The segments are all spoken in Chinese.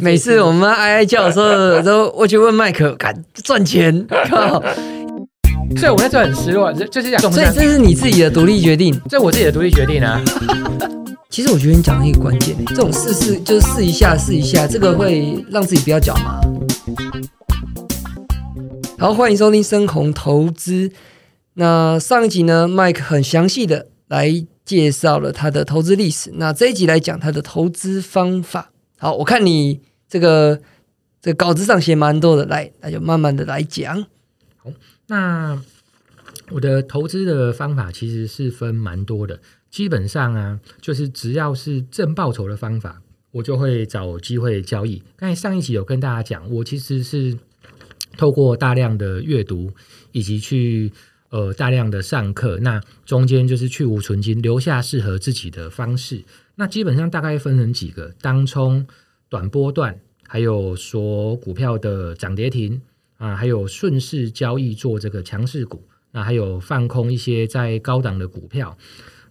每次我们 哀哀叫的时候，都我去问麦克，敢赚钱，靠！所以我那时候很失落，就就是讲，所以这是你自己的独立决定，这我自己的独立决定啊。其实我觉得你讲的一个关键，这种试试就是试一下，试一下，这个会让自己比较脚麻。好，欢迎收听深红投资。那上一集呢，麦克很详细的来介绍了他的投资历史。那这一集来讲他的投资方法。好，我看你这个这个稿子上写蛮多的，来，那就慢慢的来讲。好，那我的投资的方法其实是分蛮多的，基本上啊，就是只要是正报酬的方法，我就会找机会交易。刚才上一集有跟大家讲，我其实是透过大量的阅读以及去呃大量的上课，那中间就是去无存金，留下适合自己的方式。那基本上大概分成几个：当冲、短波段，还有说股票的涨跌停啊，还有顺势交易做这个强势股，那还有放空一些在高档的股票，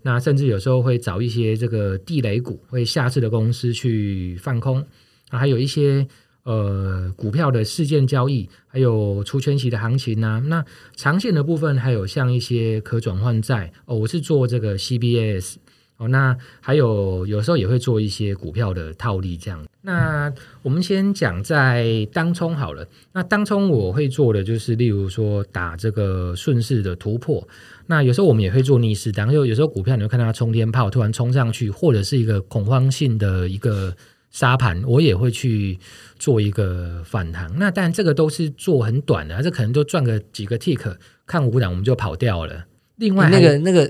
那甚至有时候会找一些这个地雷股，会下市的公司去放空啊，还有一些呃股票的事件交易，还有出圈期的行情啊。那长线的部分还有像一些可转换债哦，我是做这个 CBS。哦，那还有有时候也会做一些股票的套利这样。那我们先讲在当冲好了。那当冲我会做的就是，例如说打这个顺势的突破。那有时候我们也会做逆势当，就有时候股票你会看到它冲天炮突然冲上去，或者是一个恐慌性的一个沙盘，我也会去做一个反弹。那但这个都是做很短的，这可能就赚个几个 tick，看五档我们就跑掉了。另外那个那个。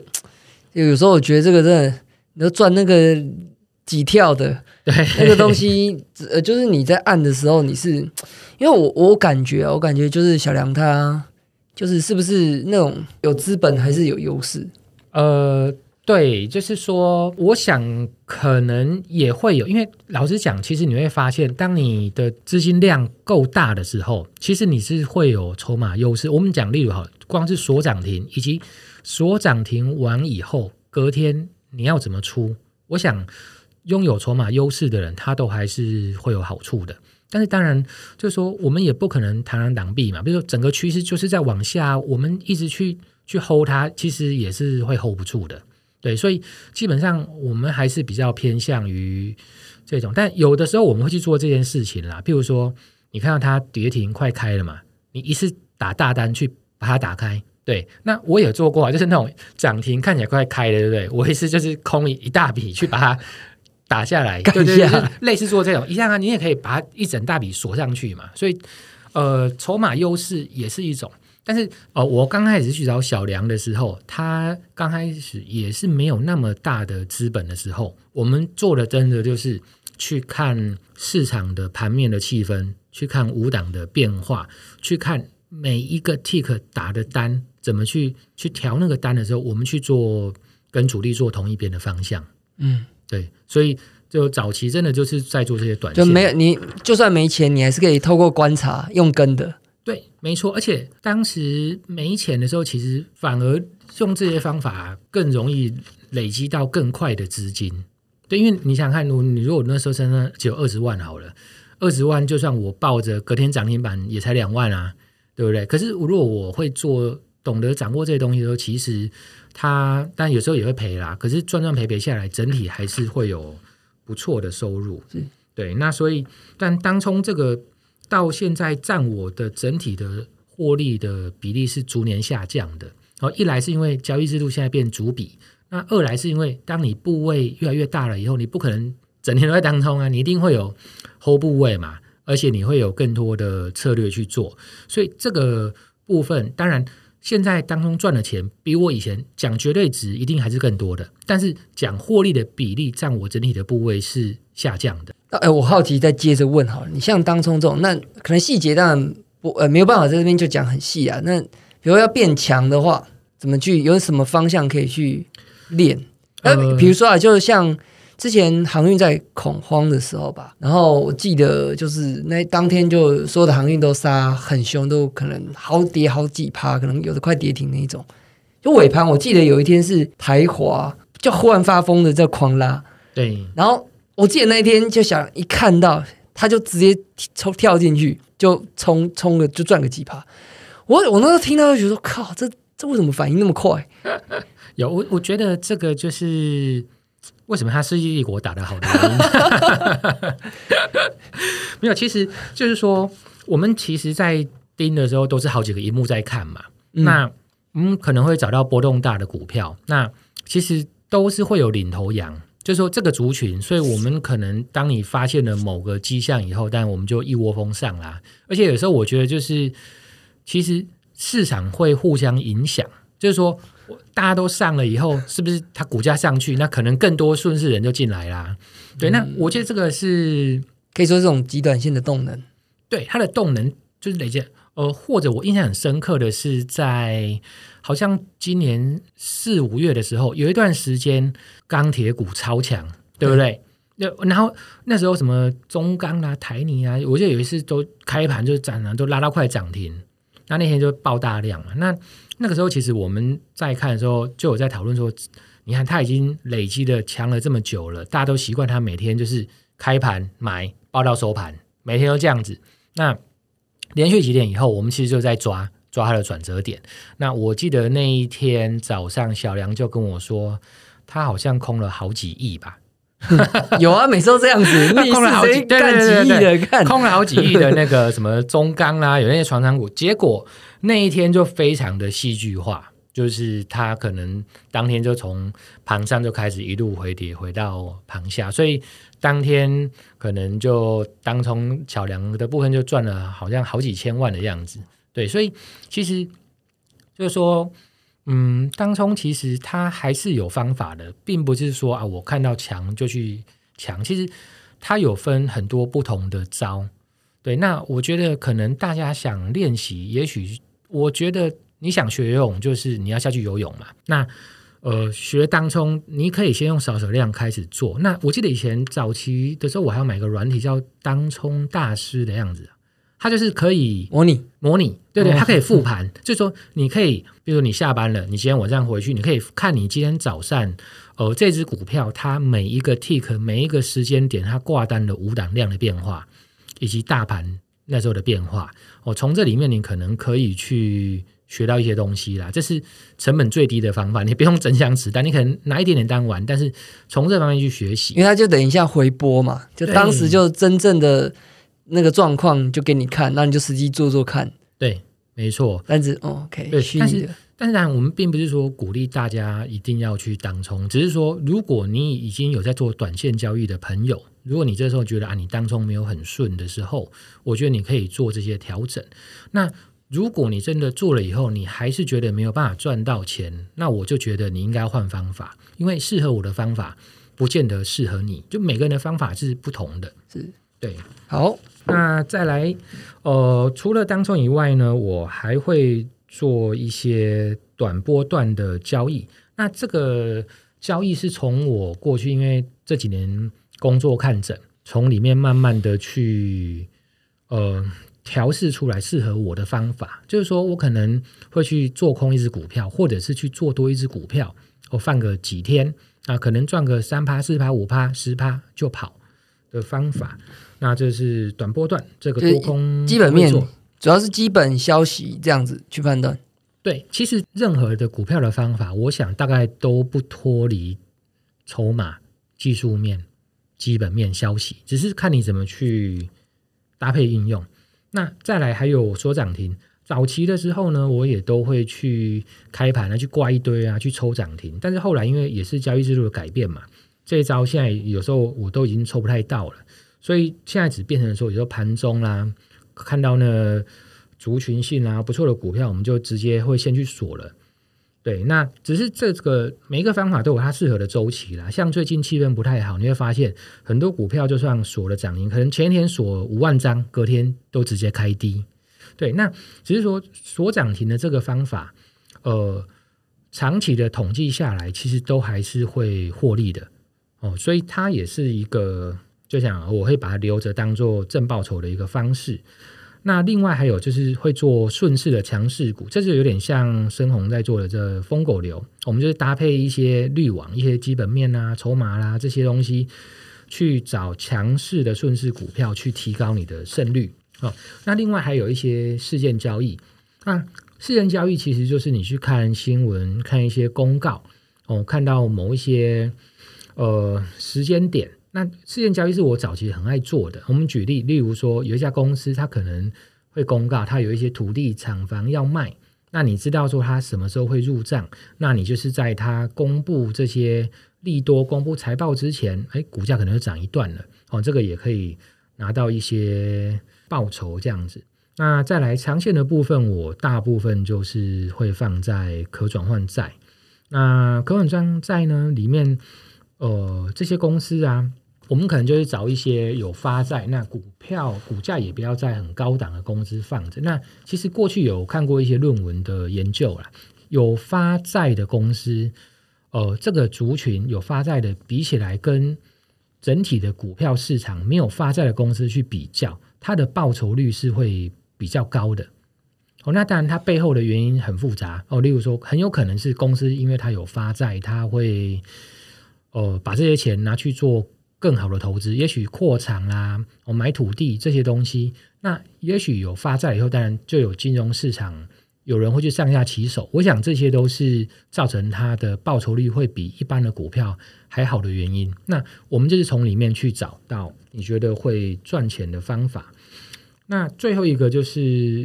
有时候我觉得这个真的，你要赚那个几跳的，对那个东西，呃，就是你在按的时候，你是因为我我感觉，我感觉就是小梁他就是是不是那种有资本还是有优势？呃，对，就是说，我想可能也会有，因为老实讲，其实你会发现，当你的资金量够大的时候，其实你是会有筹码优势。我们讲例如哈，光是锁涨停以及。所涨停完以后，隔天你要怎么出？我想拥有筹码优势的人，他都还是会有好处的。但是当然，就是说我们也不可能螳螂挡臂嘛。比如说整个趋势就是在往下，我们一直去去 hold 它，其实也是会 hold 不住的。对，所以基本上我们还是比较偏向于这种。但有的时候我们会去做这件事情啦。譬如说，你看到它跌停快开了嘛，你一次打大单去把它打开。对，那我也做过啊，就是那种涨停看起来快开了，对不对？我也是就是空一一大笔去把它打下来，对对对，类似做这种一样啊，你也可以把它一整大笔锁上去嘛。所以，呃，筹码优势也是一种。但是，呃，我刚开始去找小梁的时候，他刚开始也是没有那么大的资本的时候，我们做的真的就是去看市场的盘面的气氛，去看五档的变化，去看每一个 tick 打的单。怎么去去调那个单的时候，我们去做跟主力做同一边的方向。嗯，对，所以就早期真的就是在做这些短线，就没有你就算没钱，你还是可以透过观察用跟的。对，没错。而且当时没钱的时候，其实反而用这些方法更容易累积到更快的资金。对，因为你想看，如你如果那时候身上只有二十万好了，二十万就算我抱着隔天涨停板也才两万啊，对不对？可是如果我会做。懂得掌握这些东西的时候，其实他但有时候也会赔啦。可是赚赚赔赔下来，整体还是会有不错的收入。对，那所以但当冲这个到现在占我的整体的获利的比例是逐年下降的。哦，一来是因为交易制度现在变主笔，那二来是因为当你部位越来越大了以后，你不可能整天都在当冲啊，你一定会有 hold 部位嘛，而且你会有更多的策略去做。所以这个部分当然。现在当中赚的钱比我以前讲绝对值一定还是更多的，但是讲获利的比例占我整体的部位是下降的。哎，我好奇再接着问哈，你像当中这种，那可能细节当然不呃没有办法在这边就讲很细啊。那比如要变强的话，怎么去有什么方向可以去练？呃，比如说啊，就是像。之前航运在恐慌的时候吧，然后我记得就是那当天就所有的航运都杀很凶，都可能好跌好几趴，可能有的快跌停那一种。就尾盘我记得有一天是台华就忽然发疯的在狂拉，对。然后我记得那一天就想一看到他就直接冲跳进去，就冲冲了就赚个几趴。我我那时候听到就觉得说，靠，这这为什么反应那么快？有我我觉得这个就是为什么他世纪帝国打得好的原因。没有，其实就是说，我们其实，在盯的时候都是好几个荧幕在看嘛。那我们可能会找到波动大的股票，那其实都是会有领头羊，就是说这个族群。所以我们可能当你发现了某个迹象以后，但我们就一窝蜂上啦。而且有时候我觉得，就是其实市场会互相影响，就是说大家都上了以后，是不是它股价上去，那可能更多顺势人就进来啦。对，那我觉得这个是可以说这种极短线的动能，对它的动能就是累积。呃，或者我印象很深刻的是，在好像今年四五月的时候，有一段时间钢铁股超强，对不对？那然后那时候什么中钢啊、台泥啊，我记得有一次都开盘就涨了，都拉到快涨停。那那天就爆大量嘛。那那个时候其实我们在看的时候，就有在讨论说，你看他已经累积的强了这么久了，大家都习惯他每天就是开盘买，报到收盘，每天都这样子。那连续几天以后，我们其实就在抓抓它的转折点。那我记得那一天早上，小梁就跟我说，他好像空了好几亿吧？有啊，每次都这样子，空了好几干几亿的，看空了好几亿的那个什么中钢啦，有那些船厂股。结果那一天就非常的戏剧化，就是他可能当天就从盘上就开始一路回跌，回到盘下，所以。当天可能就当从桥梁的部分就赚了，好像好几千万的样子。对，所以其实就是说，嗯，当冲其实它还是有方法的，并不是说啊，我看到强就去强。其实它有分很多不同的招。对，那我觉得可能大家想练习，也许我觉得你想学游泳，就是你要下去游泳嘛。那呃，学当冲，你可以先用少少量开始做。那我记得以前早期的时候，我还要买个软体叫当冲大师的样子，它就是可以模拟。模拟，对对，它可以复盘，就是说你可以，比如你下班了，你今天晚上回去，你可以看你今天早上，呃，这只股票它每一个 tick 每一个时间点它挂单的五档量的变化，以及大盘那时候的变化，哦，从这里面你可能可以去。学到一些东西啦，这是成本最低的方法。你不用整箱子单，你可能拿一点点单玩，但是从这方面去学习，因为它就等一下回播嘛，就当时就真正的那个状况就给你看，那你就实际做做看。对，没错。但是，OK，对，但是，但是，我们并不是说鼓励大家一定要去当冲，只是说，如果你已经有在做短线交易的朋友，如果你这时候觉得啊，你当冲没有很顺的时候，我觉得你可以做这些调整。那如果你真的做了以后，你还是觉得没有办法赚到钱，那我就觉得你应该换方法，因为适合我的方法不见得适合你，就每个人的方法是不同的。是，对。好，那再来，呃，除了当中以外呢，我还会做一些短波段的交易。那这个交易是从我过去因为这几年工作看诊，从里面慢慢的去，呃。调试出来适合我的方法，就是说我可能会去做空一只股票，或者是去做多一只股票，我放个几天啊，可能赚个三趴、四趴、五趴、十趴就跑的方法。那这是短波段这个多空基本面，主要是基本消息这样子去判断。对，其实任何的股票的方法，我想大概都不脱离筹码、技术面、基本面消息，只是看你怎么去搭配应用。那再来还有说涨停，早期的时候呢，我也都会去开盘啊，去挂一堆啊，去抽涨停。但是后来因为也是交易制度的改变嘛，这一招现在有时候我都已经抽不太到了，所以现在只变成说，有时候盘中啦，看到那族群性啊不错的股票，我们就直接会先去锁了。对，那只是这个每一个方法都有它适合的周期啦。像最近气氛不太好，你会发现很多股票就算锁了涨停，可能前一天锁五万张，隔天都直接开低。对，那只是说锁涨停的这个方法，呃，长期的统计下来，其实都还是会获利的哦。所以它也是一个，就想我会把它留着当做正报酬的一个方式。那另外还有就是会做顺势的强势股，这就有点像深红在做的这疯狗流，我们就是搭配一些滤网、一些基本面啊、筹码啦这些东西，去找强势的顺势股票去提高你的胜率。哦，那另外还有一些事件交易。那事件交易其实就是你去看新闻、看一些公告哦，看到某一些呃时间点。那事件交易是我早期很爱做的。我们举例，例如说有一家公司，它可能会公告它有一些土地厂房要卖，那你知道说它什么时候会入账？那你就是在它公布这些利多、公布财报之前，哎，股价可能就涨一段了哦，这个也可以拿到一些报酬这样子。那再来长线的部分，我大部分就是会放在可转换债。那可转换债呢，里面呃这些公司啊，我们可能就是找一些有发债，那股票股价也不要在很高档的公司放着。那其实过去有看过一些论文的研究啦，有发债的公司，呃，这个族群有发债的比起来，跟整体的股票市场没有发债的公司去比较，它的报酬率是会。比较高的哦，那当然它背后的原因很复杂哦。例如说，很有可能是公司因为它有发债，它会哦把这些钱拿去做更好的投资，也许扩厂啦，哦买土地这些东西。那也许有发债以后，当然就有金融市场有人会去上下其手。我想这些都是造成它的报酬率会比一般的股票还好的原因。那我们就是从里面去找到你觉得会赚钱的方法。那最后一个就是，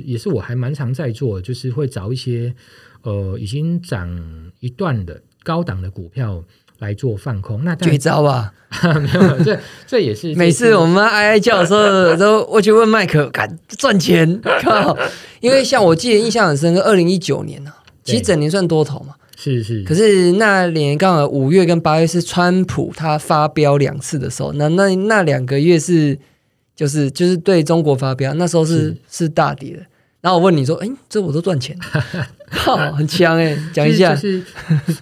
也是我还蛮常在做，就是会找一些呃已经涨一段的高档的股票来做放空。那绝招吧？没有，这这也是每次我们哀哀叫的时候，都我去问麦克，敢赚钱？靠！因为像我记得印象很深刻，二零一九年呢，其实整年算多头嘛，是是。可是那年刚好五月跟八月是川普他发飙两次的时候，那那那两个月是。就是就是对中国发飙，那时候是是大跌的。然后我问你说：“哎，这我都赚钱，好，很强哎！”讲一下，就是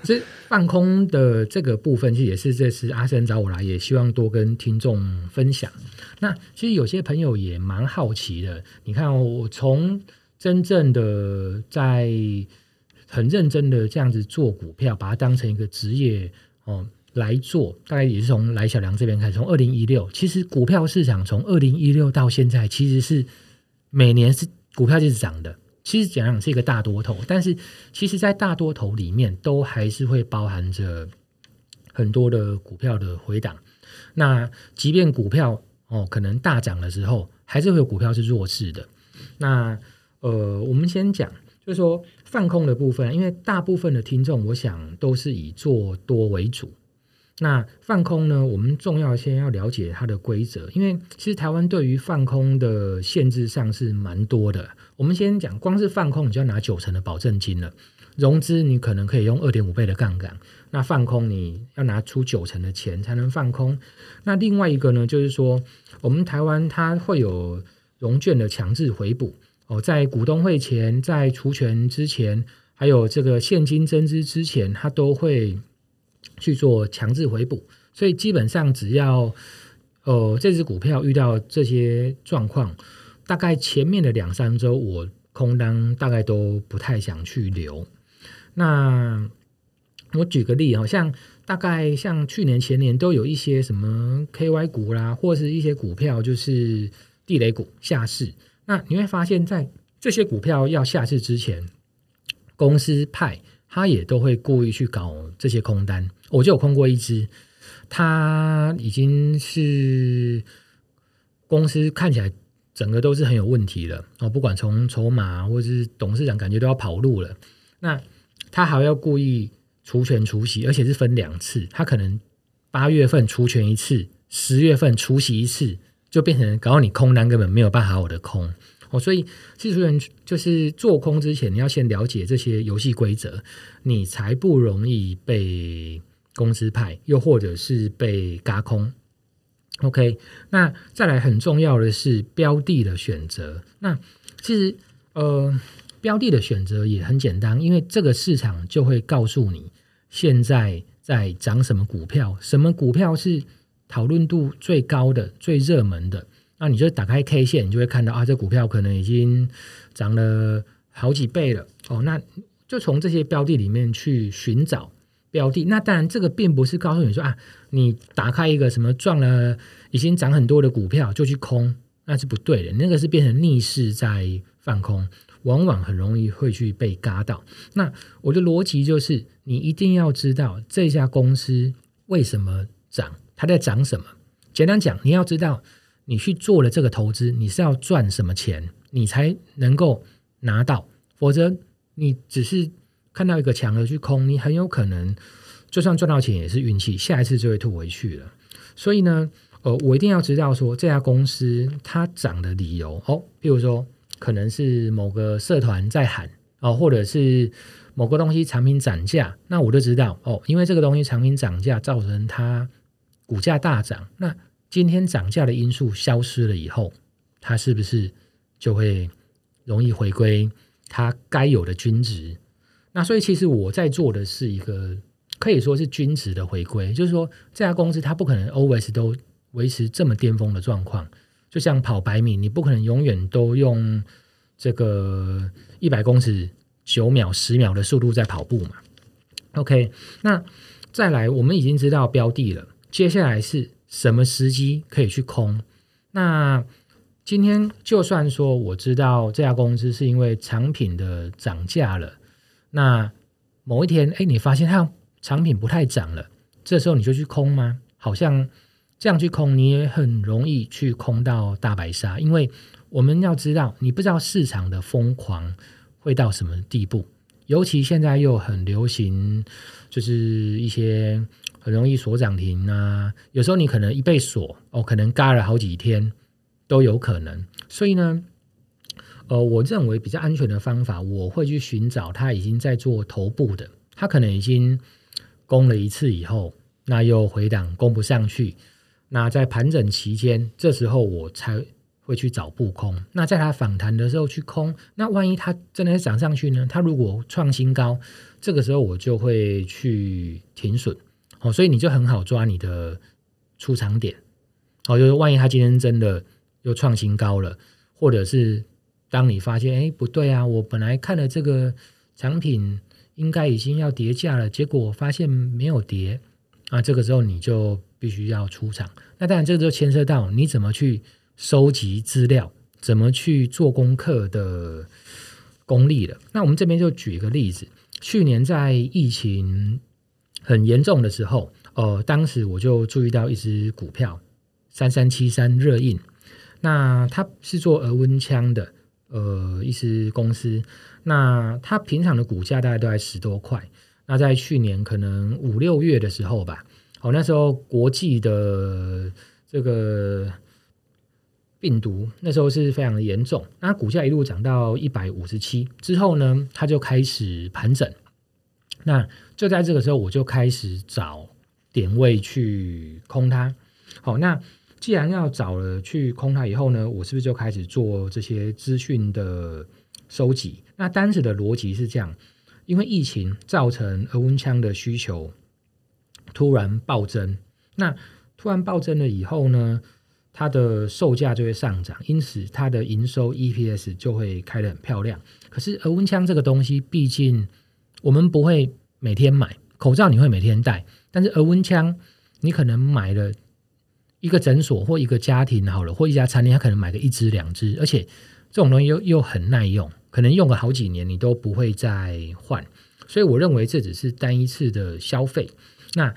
这放空的这个部分，其实也是这次阿生找我来，也希望多跟听众分享。那其实有些朋友也蛮好奇的，你看我从真正的在很认真的这样子做股票，把它当成一个职业哦。来做，大概也是从来小梁这边开始。从二零一六，其实股票市场从二零一六到现在，其实是每年是股票就是涨的。其实讲讲是一个大多头，但是其实在大多头里面，都还是会包含着很多的股票的回档。那即便股票哦可能大涨的时候，还是会有股票是弱势的。那呃，我们先讲，就是说放空的部分，因为大部分的听众，我想都是以做多为主。那放空呢？我们重要先要了解它的规则，因为其实台湾对于放空的限制上是蛮多的。我们先讲，光是放空你就要拿九成的保证金了，融资你可能可以用二点五倍的杠杆，那放空你要拿出九成的钱才能放空。那另外一个呢，就是说我们台湾它会有融券的强制回补哦，在股东会前、在除权之前，还有这个现金增资之前，它都会。去做强制回补，所以基本上只要呃这只股票遇到这些状况，大概前面的两三周我空单大概都不太想去留。那我举个例，好像大概像去年前年都有一些什么 KY 股啦，或是一些股票就是地雷股下市。那你会发现在这些股票要下市之前，公司派。他也都会故意去搞这些空单，我就有空过一只，他已经是公司看起来整个都是很有问题了。哦，不管从筹码或是董事长感觉都要跑路了，那他还要故意除权除息，而且是分两次，他可能八月份除权一次，十月份除息一次，就变成搞到你空单根本没有办法我的空。哦，所以技术员就是做空之前，你要先了解这些游戏规则，你才不容易被公司派，又或者是被嘎空。OK，那再来很重要的是标的的选择。那其实呃，标的的选择也很简单，因为这个市场就会告诉你现在在涨什么股票，什么股票是讨论度最高的、最热门的。那你就打开 K 线，你就会看到啊，这股票可能已经涨了好几倍了哦。那就从这些标的里面去寻找标的。那当然，这个并不是告诉你说啊，你打开一个什么赚了已经涨很多的股票就去空，那是不对的。那个是变成逆势在放空，往往很容易会去被嘎到。那我的逻辑就是，你一定要知道这家公司为什么涨，它在涨什么。简单讲，你要知道你去做了这个投资，你是要赚什么钱，你才能够拿到。否则，你只是看到一个强的去空，你很有可能就算赚到钱也是运气，下一次就会吐回去了。所以呢，呃，我一定要知道说这家公司它涨的理由哦，譬如说可能是某个社团在喊哦，或者是某个东西产品涨价，那我就知道哦，因为这个东西产品涨价造成它股价大涨，那今天涨价的因素消失了以后，它是不是就会容易回归？它该有的均值，那所以其实我在做的是一个可以说是均值的回归，就是说这家公司它不可能 always 都维持这么巅峰的状况，就像跑百米，你不可能永远都用这个一百公尺九秒、十秒的速度在跑步嘛。OK，那再来，我们已经知道标的了，接下来是什么时机可以去空？那今天就算说我知道这家公司是因为产品的涨价了，那某一天哎，你发现它产品不太涨了，这时候你就去空吗？好像这样去空，你也很容易去空到大白鲨，因为我们要知道，你不知道市场的疯狂会到什么地步，尤其现在又很流行，就是一些很容易锁涨停啊，有时候你可能一被锁哦，可能嘎了好几天。都有可能，所以呢，呃，我认为比较安全的方法，我会去寻找他已经在做头部的，他可能已经攻了一次以后，那又回档攻不上去，那在盘整期间，这时候我才会去找布空。那在他反弹的时候去空，那万一他真的涨上去呢？他如果创新高，这个时候我就会去停损。哦，所以你就很好抓你的出场点。哦，就是万一他今天真的。又创新高了，或者是当你发现哎不对啊，我本来看了这个产品应该已经要跌价了，结果发现没有跌啊，这个时候你就必须要出场。那当然这个就牵涉到你怎么去收集资料，怎么去做功课的功力了。那我们这边就举一个例子，去年在疫情很严重的时候，呃，当时我就注意到一只股票三三七三热印。那它是做额温枪的，呃，一支公司。那它平常的股价大概都在十多块。那在去年可能五六月的时候吧，哦，那时候国际的这个病毒那时候是非常的严重。那股价一路涨到一百五十七之后呢，它就开始盘整。那就在这个时候，我就开始找点位去空它。好，那。既然要找了去空它以后呢，我是不是就开始做这些资讯的收集？那单子的逻辑是这样：因为疫情造成额温枪的需求突然暴增，那突然暴增了以后呢，它的售价就会上涨，因此它的营收 EPS 就会开得很漂亮。可是额温枪这个东西，毕竟我们不会每天买，口罩你会每天戴，但是额温枪你可能买了。一个诊所或一个家庭好了，或一家餐厅，他可能买个一支两支，而且这种东西又又很耐用，可能用个好几年，你都不会再换。所以我认为这只是单一次的消费。那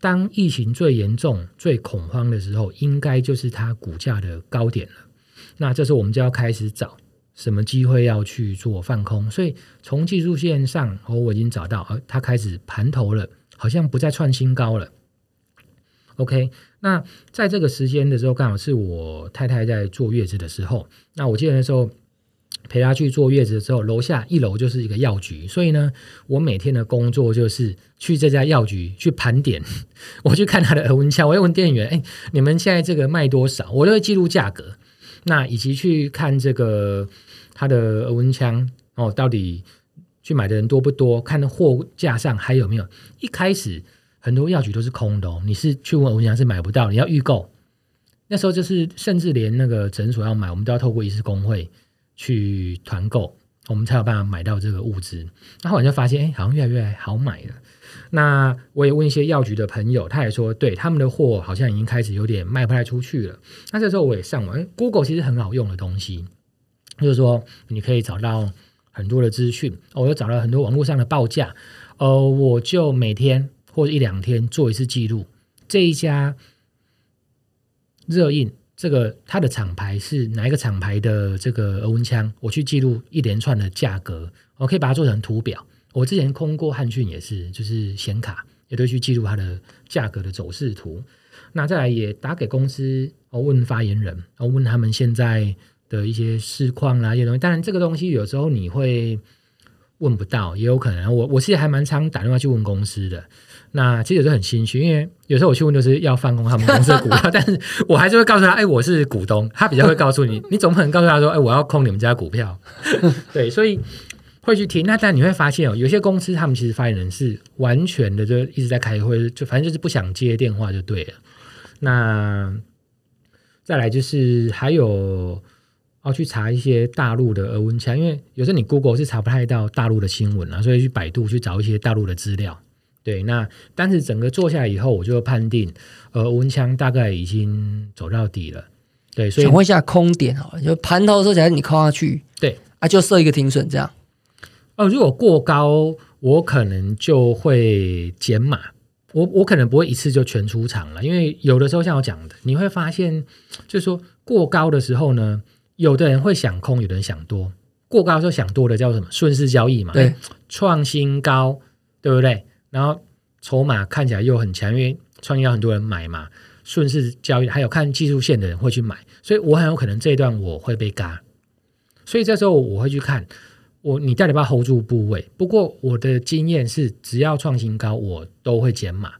当疫情最严重、最恐慌的时候，应该就是它股价的高点了。那这时候我们就要开始找什么机会要去做放空。所以从技术线上，哦，我已经找到，呃，它开始盘头了，好像不再创新高了。OK。那在这个时间的时候，刚好是我太太在坐月子的时候。那我记得那时候陪她去坐月子的时候，楼下一楼就是一个药局，所以呢，我每天的工作就是去这家药局去盘点，我去看他的额温枪，我会问店员：“哎，你们现在这个卖多少？”我都会记录价格。那以及去看这个他的额温枪哦，到底去买的人多不多？看货架上还有没有？一开始。很多药局都是空的哦，你是去问我讲是买不到，你要预购。那时候就是甚至连那个诊所要买，我们都要透过医师工会去团购我们才有办法买到这个物资。那后来就发现，哎，好像越来越好买了。那我也问一些药局的朋友，他也说，对他们的货好像已经开始有点卖不太出去了。那这时候我也上网，Google 其实很好用的东西，就是说你可以找到很多的资讯，我又找到很多网络上的报价，呃，我就每天或者一两天做一次记录，这一家热印这个它的厂牌是哪一个厂牌的这个额温枪，我去记录一连串的价格，我可以把它做成图表。我之前空过汉讯也是，就是显卡也都去记录它的价格的走势图。那再来也打给公司，哦问发言人，哦问他们现在的一些市况啦，一些东西。当然这个东西有时候你会问不到，也有可能。我我其实还蛮常打电话去问公司的。那其实有时候很心虚，因为有时候我去问就是要放空他们公司的股票，但是我还是会告诉他，哎，我是股东。他比较会告诉你，你总不能告诉他说，哎，我要空你们家股票。对，所以。会去听，那但你会发现哦，有些公司他们其实发言人是完全的就一直在开会，就反正就是不想接电话就对了。那再来就是还有要去查一些大陆的俄温枪，因为有时候你 Google 是查不太到大陆的新闻啊，所以去百度去找一些大陆的资料。对，那但是整个做下来以后，我就判定呃温枪大概已经走到底了。对，所以想问一下空点哦，就盘头的时候，假如你空下去，对啊，就设一个停损这样。哦，如果过高，我可能就会减码。我我可能不会一次就全出场了，因为有的时候像我讲的，你会发现，就是说过高的时候呢，有的人会想空，有的人想多。过高的时候想多的叫什么？顺势交易嘛。对，创新高，对不对？然后筹码看起来又很强，因为创新高很多人买嘛。顺势交易，还有看技术线的人会去买，所以我很有可能这一段我会被嘎。所以这时候我会去看。我你到底要 hold 住部位？不过我的经验是，只要创新高，我都会减码，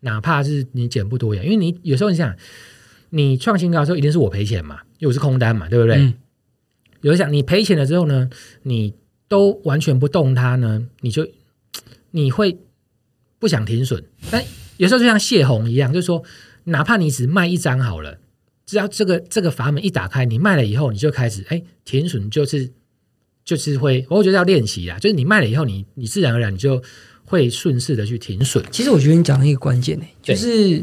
哪怕是你减不多呀。因为你有时候你想，你创新高的时候，一定是我赔钱嘛，因为我是空单嘛，对不对？有时想你赔钱了之后呢，你都完全不动它呢，你就你会不想停损。但有时候就像泄洪一样，就是说，哪怕你只卖一张好了，只要这个这个阀门一打开，你卖了以后，你就开始哎停损，就是。就是会，我觉得要练习啊。就是你卖了以后，你你自然而然你就会顺势的去停损。其实我觉得你讲了一个关键呢，就是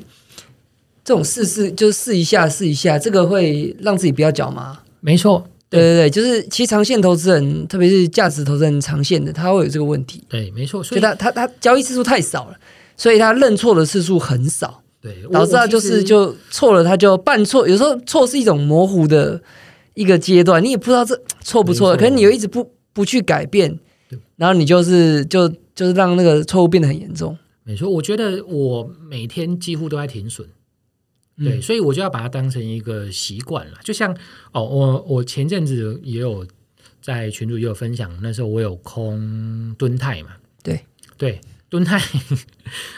这种试试，就是试一下试一下，这个会让自己不要脚麻。没错，对对对，就是其实长线投资人，特别是价值投资人长线的，他会有这个问题。对，没错，所以他他他交易次数太少了，所以他认错的次数很少。对，导致他就是就错了，他就犯错。有时候错是一种模糊的。一个阶段，你也不知道这错不错，可是你又一直不不去改变，然后你就是就就是让那个错误变得很严重。没错，我觉得我每天几乎都在停损，对，所以我就要把它当成一个习惯了。就像哦，我我前阵子也有在群主也有分享，那时候我有空蹲泰嘛，对。对。蹲泰，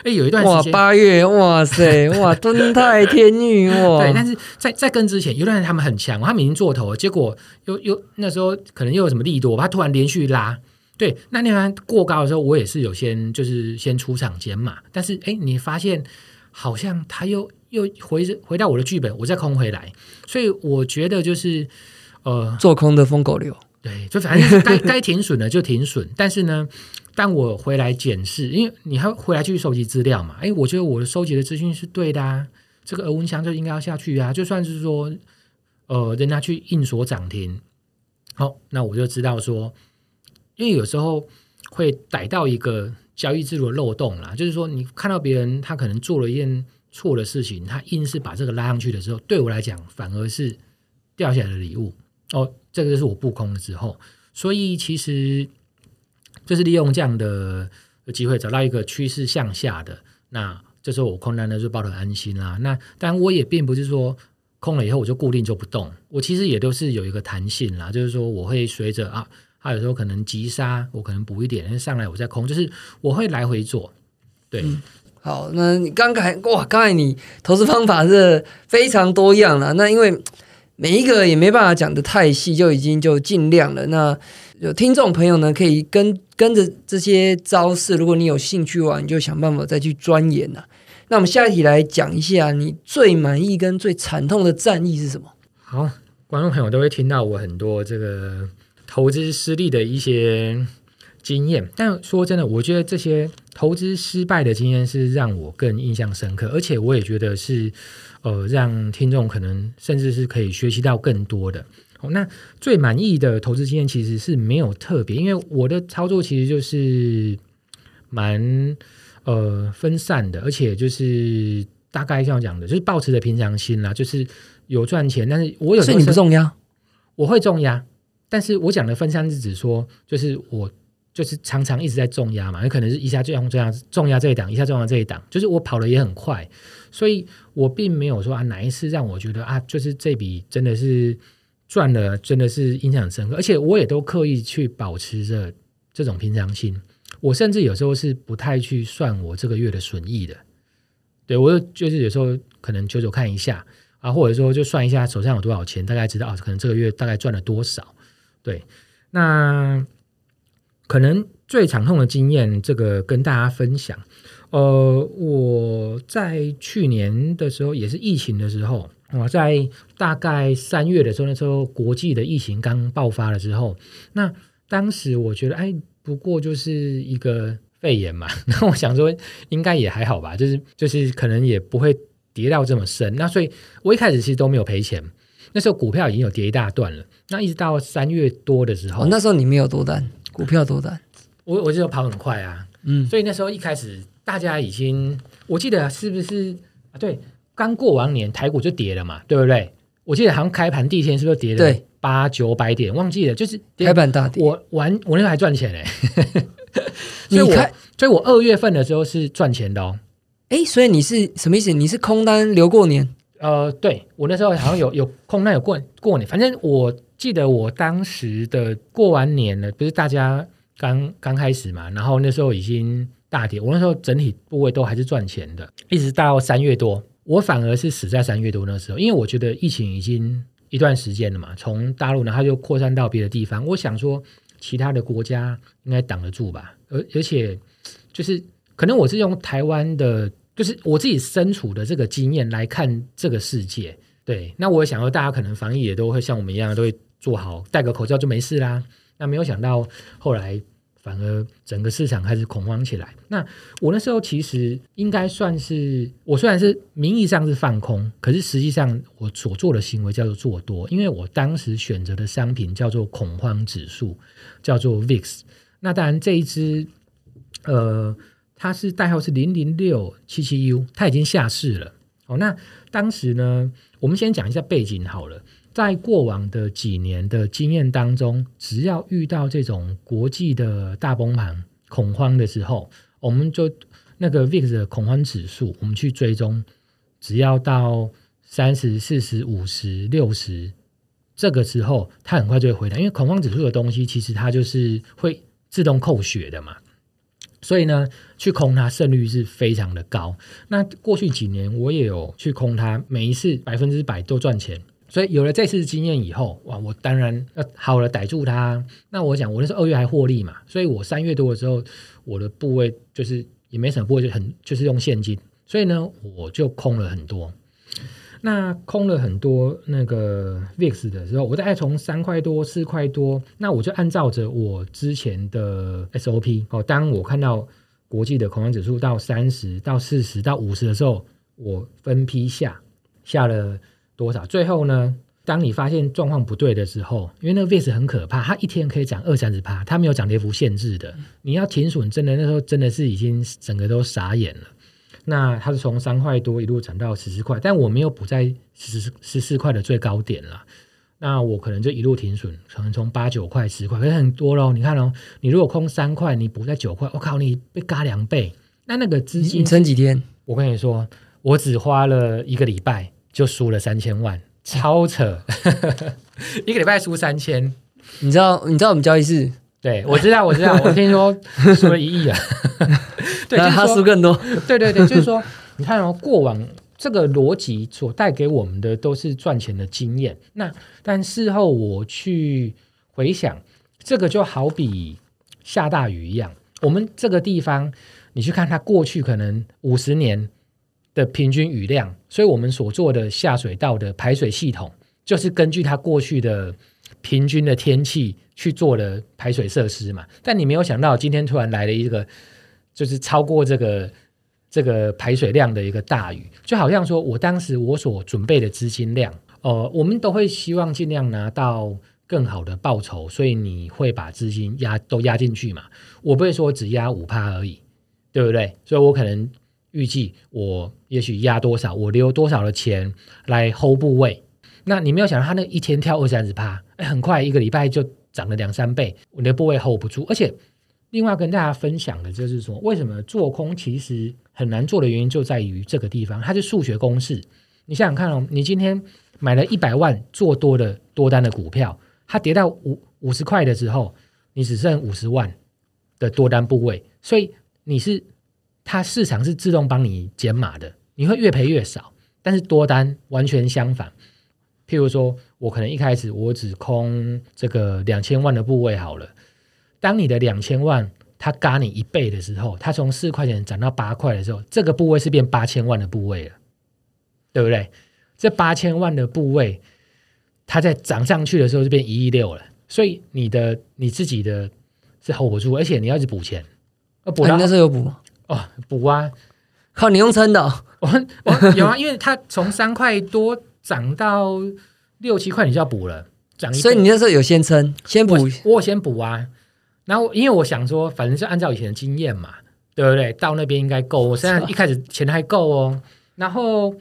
哎，有一段时间，哇，八月，哇塞，哇，蹲泰天域，哇，对，但是在在跟之前，有段时间他们很强，他们已经做头，结果又又那时候可能又有什么力度，他突然连续拉，对，那那段过高的时候，我也是有先就是先出场减码，但是哎，你发现好像他又又回回到我的剧本，我再空回来，所以我觉得就是呃，做空的疯狗流，对，就反正该 该停损的就停损，但是呢。当我回来检视，因为你还回来去收集资料嘛？哎，我觉得我的收集的资讯是对的啊，这个额温箱就应该要下去啊。就算是说，呃，人家去硬锁涨停，好，那我就知道说，因为有时候会逮到一个交易制度的漏洞啦，就是说你看到别人他可能做了一件错的事情，他硬是把这个拉上去的时候，对我来讲反而是掉下来的礼物哦。这个就是我布空了之后，所以其实。就是利用这样的机会找到一个趋势向下的，那这时候我空单呢就抱得安心啦。那但我也并不是说空了以后我就固定就不动，我其实也都是有一个弹性啦。就是说我会随着啊，它有时候可能急杀，我可能补一点，上来我再空，就是我会来回做。对，好，那你刚才哇，刚才你投资方法是非常多样了。那因为每一个也没办法讲的太细，就已经就尽量了。那有听众朋友呢，可以跟跟着这些招式，如果你有兴趣的话，你就想办法再去钻研呐。那我们下一题来讲一下，你最满意跟最惨痛的战役是什么？好，观众朋友都会听到我很多这个投资失利的一些经验。但说真的，我觉得这些投资失败的经验是让我更印象深刻，而且我也觉得是呃，让听众可能甚至是可以学习到更多的。哦，那最满意的投资经验其实是没有特别，因为我的操作其实就是蛮呃分散的，而且就是大概这样讲的，就是保持着平常心啦，就是有赚钱，但是我有时所候你不重压，我会重压，但是我讲的分散是指说，就是我就是常常一直在重压嘛，有可能是一下就用这样重压这一档，一下重压这一档，就是我跑的也很快，所以我并没有说啊哪一次让我觉得啊，就是这笔真的是赚了，真的是印象深刻，而且我也都刻意去保持着这种平常心，我甚至有时候是不太去算我这个月的损益的，对我就是有时候可能久久看一下。啊，或者说就算一下手上有多少钱，大概知道啊，可能这个月大概赚了多少。对，那可能最惨痛的经验，这个跟大家分享。呃，我在去年的时候，也是疫情的时候，我在大概三月的时候，那时候国际的疫情刚爆发了之后，那当时我觉得，哎，不过就是一个肺炎嘛，那我想说应该也还好吧，就是就是可能也不会跌到这么深。那所以我一开始其实都没有赔钱，那时候股票已经有跌一大段了。那一直到三月多的时候，那时候你没有多单，股票多单，我我就跑很快啊，嗯，所以那时候一开始大家已经，我记得是不是啊？对，刚过完年台股就跌了嘛，对不对？我记得好像开盘第一天是不是跌了对八九百点？忘记了，就是跌开盘大跌。我玩我那时候还赚钱嘞，所以我所以我二月份的时候是赚钱的哦。哎，所以你是什么意思？你是空单留过年？呃，对我那时候好像有有空单有过过年，反正我记得我当时的过完年了，不是大家刚刚开始嘛，然后那时候已经大跌，我那时候整体部位都还是赚钱的，一直到三月多，我反而是死在三月多那时候，因为我觉得疫情已经一段时间了嘛，从大陆然后就扩散到别的地方，我想说其他的国家应该挡得住吧，而而且就是可能我是用台湾的。就是我自己身处的这个经验来看这个世界，对。那我想说，大家可能防疫也都会像我们一样，都会做好，戴个口罩就没事啦。那没有想到后来反而整个市场开始恐慌起来。那我那时候其实应该算是，我虽然是名义上是放空，可是实际上我所做的行为叫做做多，因为我当时选择的商品叫做恐慌指数，叫做 VIX。那当然这一支，呃。它是代号是零零六七七 U，它已经下市了。哦，那当时呢，我们先讲一下背景好了。在过往的几年的经验当中，只要遇到这种国际的大崩盘、恐慌的时候，我们就那个 VIX 的恐慌指数，我们去追踪，只要到三十四十五十六十这个时候，它很快就会回来，因为恐慌指数的东西其实它就是会自动扣血的嘛。所以呢，去空它胜率是非常的高。那过去几年我也有去空它，每一次百分之百都赚钱。所以有了这次经验以后，哇，我当然要好了逮住它。那我想我那时候二月还获利嘛，所以我三月多的时候，我的部位就是也没什么部位，就很就是用现金。所以呢，我就空了很多。那空了很多那个 VIX 的时候，我大概从三块多、四块多，那我就按照着我之前的 SOP 哦，当我看到国际的恐慌指数到三十到四十到五十的时候，我分批下下了多少？最后呢，当你发现状况不对的时候，因为那个 VIX 很可怕，它一天可以涨二三十趴，它没有涨跌幅限制的，你要停损，真的那时候真的是已经整个都傻眼了。那它是从三块多一路涨到十四块，但我没有补在十十四块的最高点了。那我可能就一路停损，可能从八九块、十块，可是很多喽。你看哦，你如果空三块，你补在九块，我靠，你被嘎两倍。那那个资金你撑几天？我跟你说，我只花了一个礼拜就输了三千万，超扯！一个礼拜输三千，你知道？你知道我们交易室？对我知道，我知道，我听说输了一亿啊。对，他就是说输更多。对对对，就是说，你看哦，过往这个逻辑所带给我们的都是赚钱的经验。那但事后我去回想，这个就好比下大雨一样。我们这个地方，你去看它过去可能五十年的平均雨量，所以我们所做的下水道的排水系统，就是根据它过去的平均的天气去做的排水设施嘛。但你没有想到，今天突然来了一个，就是超过这个这个排水量的一个大雨，就好像说我当时我所准备的资金量，呃，我们都会希望尽量拿到更好的报酬，所以你会把资金压都压进去嘛。我不会说只压五趴而已，对不对？所以我可能预计我也许压多少，我留多少的钱来 hold 部位。那你没有想到，他那一天跳二三十趴，哎，很快一个礼拜就涨了两三倍，我的部位 hold 不住。而且，另外跟大家分享的就是说，为什么做空其实很难做的原因就在于这个地方，它是数学公式。你想想看哦，你今天买了一百万做多的多单的股票，它跌到五五十块的时候，你只剩五十万的多单部位，所以你是它市场是自动帮你减码的，你会越赔越少。但是多单完全相反。譬如说，我可能一开始我只空这个两千万的部位好了。当你的两千万它嘎你一倍的时候，它从四块钱涨到八块的时候，这个部位是变八千万的部位了，对不对？这八千万的部位，它在涨上去的时候就变一亿六了。所以你的你自己的是 hold 不住，而且你要去补钱。呃，补那时候有补？哦，补啊，靠你用撑的。我我有啊，因为它从三块多。涨到六七块，你就要补了，涨一所以你那时候有先撑，先补，我先补啊。然后因为我想说，反正是按照以前的经验嘛，对不对？到那边应该够。我现在一开始钱还够哦。然后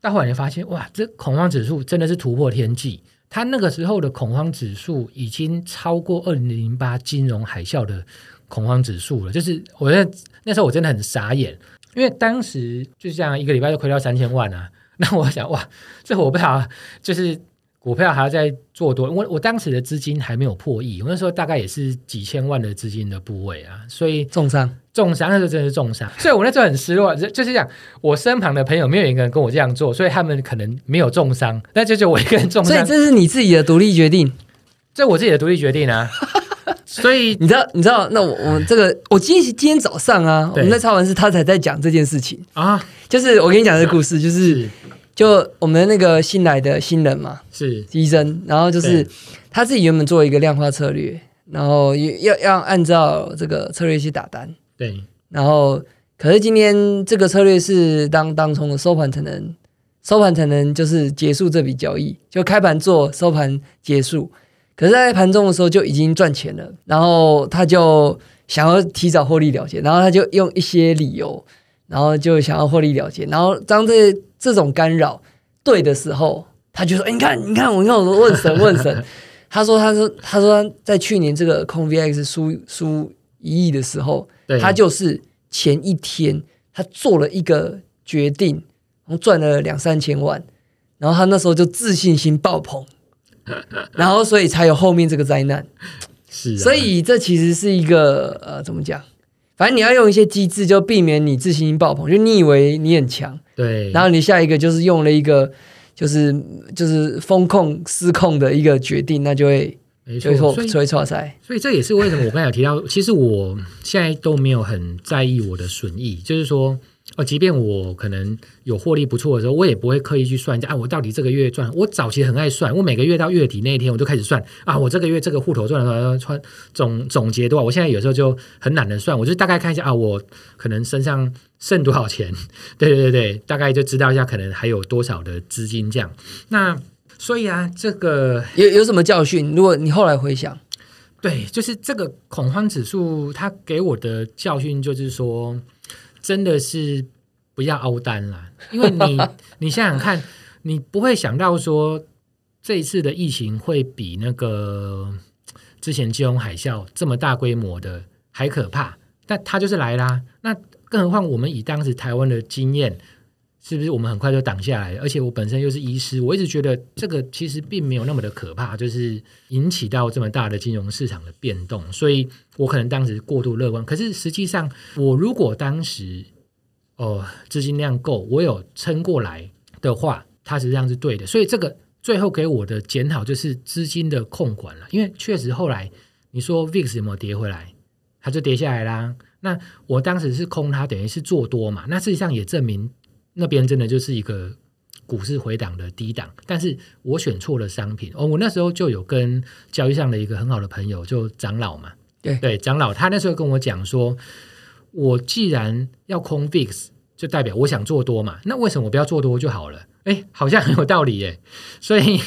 到后来发现，哇，这恐慌指数真的是突破天际。它那个时候的恐慌指数已经超过二零零八金融海啸的恐慌指数了。就是我在那时候我真的很傻眼，因为当时就这样一个礼拜就亏掉三千万啊。那我想哇，这我不好，就是股票还要再做多。我我当时的资金还没有破亿，我那时候大概也是几千万的资金的部位啊，所以重伤，重伤那时候真的是重伤，所以我那时候很失落。就是讲我身旁的朋友没有一个人跟我这样做，所以他们可能没有重伤，那就就我一个人重伤。所以这是你自己的独立决定，这我自己的独立决定啊。所以你知道，你知道，那我我们这个，我今天今天早上啊，我们在超完事，他才在讲这件事情啊。就是我跟你讲这个故事，就是就我们那个新来的新人嘛，是医生，然后就是他自己原本做一个量化策略，然后要要按照这个策略去打单，对。然后可是今天这个策略是当当冲的收盘才能收盘才能就是结束这笔交易，就开盘做收盘结束。可是，在盘中的时候就已经赚钱了，然后他就想要提早获利了结，然后他就用一些理由，然后就想要获利了结，然后当这这种干扰对的时候，他就说：“你看，你看，我看我问神问神。”他说：“他说他说在去年这个空 VX 输输一亿的时候，他就是前一天他做了一个决定，然后赚了两三千万，然后他那时候就自信心爆棚。” 然后，所以才有后面这个灾难。是，所以这其实是一个呃，怎么讲？反正你要用一些机制，就避免你自信心爆棚。就你以为你很强，对。然后你下一个就是用了一个，就是就是风控失控的一个决定，那就会没错，所以错赛。所以这也是为什么我刚才有提到，其实我现在都没有很在意我的损益，就是说。哦，即便我可能有获利不错的时候，我也不会刻意去算一下啊，我到底这个月赚？我早期很爱算，我每个月到月底那一天，我就开始算啊，我这个月这个户头赚了多少？穿总总结多少？我现在有时候就很懒得算，我就大概看一下啊，我可能身上剩多少钱？对对对对，大概就知道一下可能还有多少的资金这样。那所以啊，这个有有什么教训？如果你后来回想，对，就是这个恐慌指数，它给我的教训就是说。真的是不要凹单啦，因为你 你想想看，你不会想到说这一次的疫情会比那个之前金融海啸这么大规模的还可怕，但它就是来啦。那更何况我们以当时台湾的经验。是不是我们很快就挡下来？而且我本身又是医师，我一直觉得这个其实并没有那么的可怕，就是引起到这么大的金融市场的变动，所以我可能当时过度乐观。可是实际上，我如果当时哦资金量够，我有撑过来的话，它实际上是对的。所以这个最后给我的检讨就是资金的控管了，因为确实后来你说 VIX 有没有跌回来，它就跌下来啦。那我当时是空它，等于是做多嘛。那事实上也证明。那边真的就是一个股市回档的低档，但是我选错了商品哦。我那时候就有跟交易上的一个很好的朋友，就长老嘛，对对，长老他那时候跟我讲说，我既然要空 VIX，就代表我想做多嘛，那为什么我不要做多就好了？哎，好像很有道理耶。所以，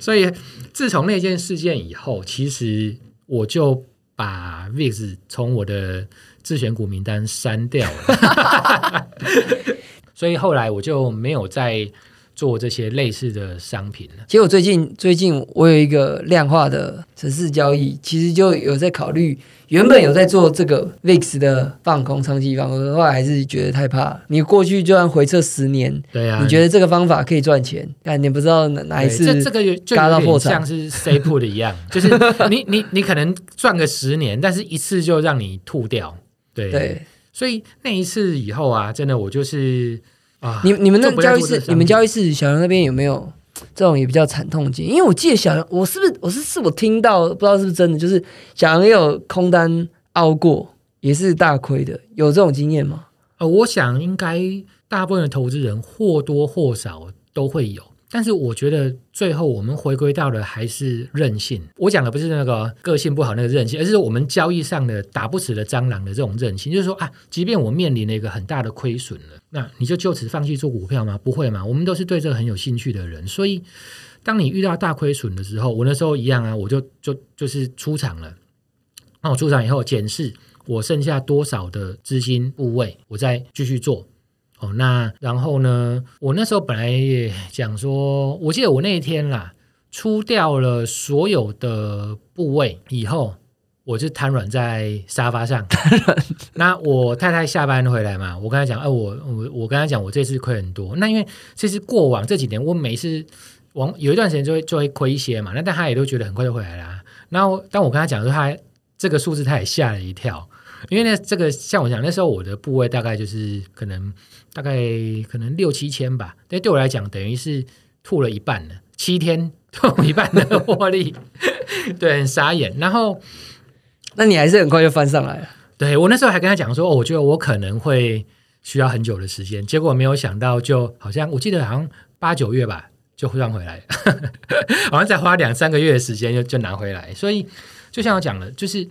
所以自从那件事件以后，其实我就把 VIX 从我的自选股名单删掉了。所以后来我就没有再做这些类似的商品了。其实我最近最近我有一个量化的城市交易，其实就有在考虑，原本有在做这个 VIX 的放空长期放空，后来还是觉得太怕。你过去就算回撤十年，对啊，你觉得这个方法可以赚钱？但你不知道哪哪一次这这个有就有嘎到破产点像是 C put 一样，就是你你你可能赚个十年，但是一次就让你吐掉。对，对所以那一次以后啊，真的我就是啊，你你们那交易室，你们交易室小杨那边有没有这种也比较惨痛的经验？因为我记得小杨，我是不是我是是我听到不知道是不是真的，就是小杨也有空单凹过，也是大亏的，有这种经验吗？呃，我想应该大部分的投资人或多或少都会有，但是我觉得最后我们回归到的还是韧性。我讲的不是那个个性不好那个韧性，而是我们交易上的打不死的蟑螂的这种韧性。就是说啊，即便我面临了一个很大的亏损了，那你就就此放弃做股票吗？不会嘛，我们都是对这个很有兴趣的人，所以当你遇到大亏损的时候，我那时候一样啊，我就就就是出场了。那我出场以后检视我剩下多少的资金部位，我再继续做。哦，那然后呢？我那时候本来也讲说，我记得我那一天啦，出掉了所有的部位以后，我就瘫软在沙发上。那我太太下班回来嘛，我跟她讲，哎、我我我跟她讲，我这次亏很多。那因为其实过往这几年，我每次往有一段时间就会就会亏一些嘛，那但她也都觉得很快就回来啦。然后当我跟她讲说，她这个数字，她也吓了一跳。因为呢，这个像我讲，那时候我的部位大概就是可能大概可能六七千吧，但对我来讲等于是吐了一半了，七天吐一半的获利，对，很傻眼。然后 那你还是很快就翻上来了。对我那时候还跟他讲说，哦，我觉得我可能会需要很久的时间，结果没有想到，就好像我记得好像八九月吧，就赚回来，好像再花两三个月的时间就就拿回来。所以就像我讲了，就是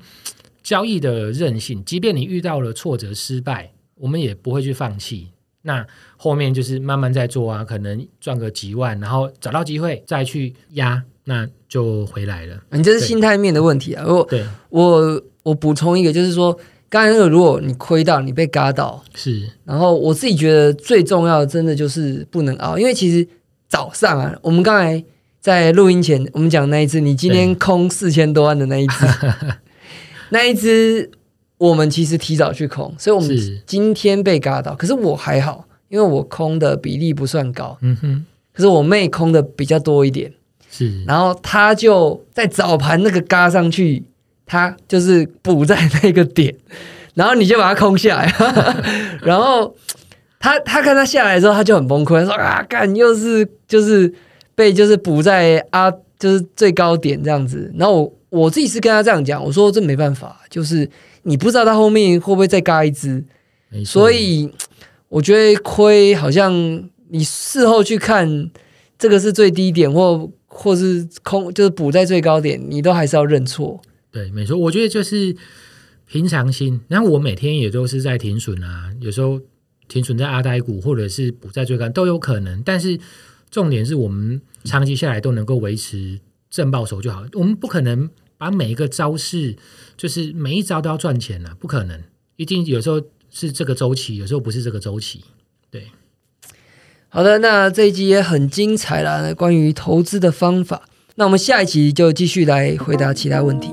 交易的韧性，即便你遇到了挫折、失败，我们也不会去放弃。那后面就是慢慢在做啊，可能赚个几万，然后找到机会再去压，那就回来了。你这是心态面的问题啊。我对，我我补充一个，就是说，刚才那个，如果你亏到，你被嘎到，是然后我自己觉得最重要的，真的就是不能熬，因为其实早上啊，我们刚才在录音前，我们讲那一次，你今天空四千多万的那一只，那一只我们其实提早去空，所以我们是。今天被嘎到，可是我还好，因为我空的比例不算高，嗯哼，可是我妹空的比较多一点，是。然后她就在早盘那个嘎上去，她就是补在那个点，然后你就把它空下来，然后他他看他下来之后，他就很崩溃，他说啊，干又是就是被就是补在啊就是最高点这样子。然后我我自己是跟他这样讲，我说这没办法，就是你不知道他后面会不会再嘎一只，所以我觉得亏好像你事后去看这个是最低点或或是空就是补在最高点，你都还是要认错。对，没错，我觉得就是平常心。然后我每天也都是在停损啊，有时候停损在阿呆股，或者是补在最高都有可能。但是重点是我们长期下来都能够维持正报酬就好。我们不可能把每一个招式，就是每一招都要赚钱啊，不可能。一定有时候是这个周期，有时候不是这个周期。对，好的，那这一集也很精彩啦，关于投资的方法。那我们下一集就继续来回答其他问题。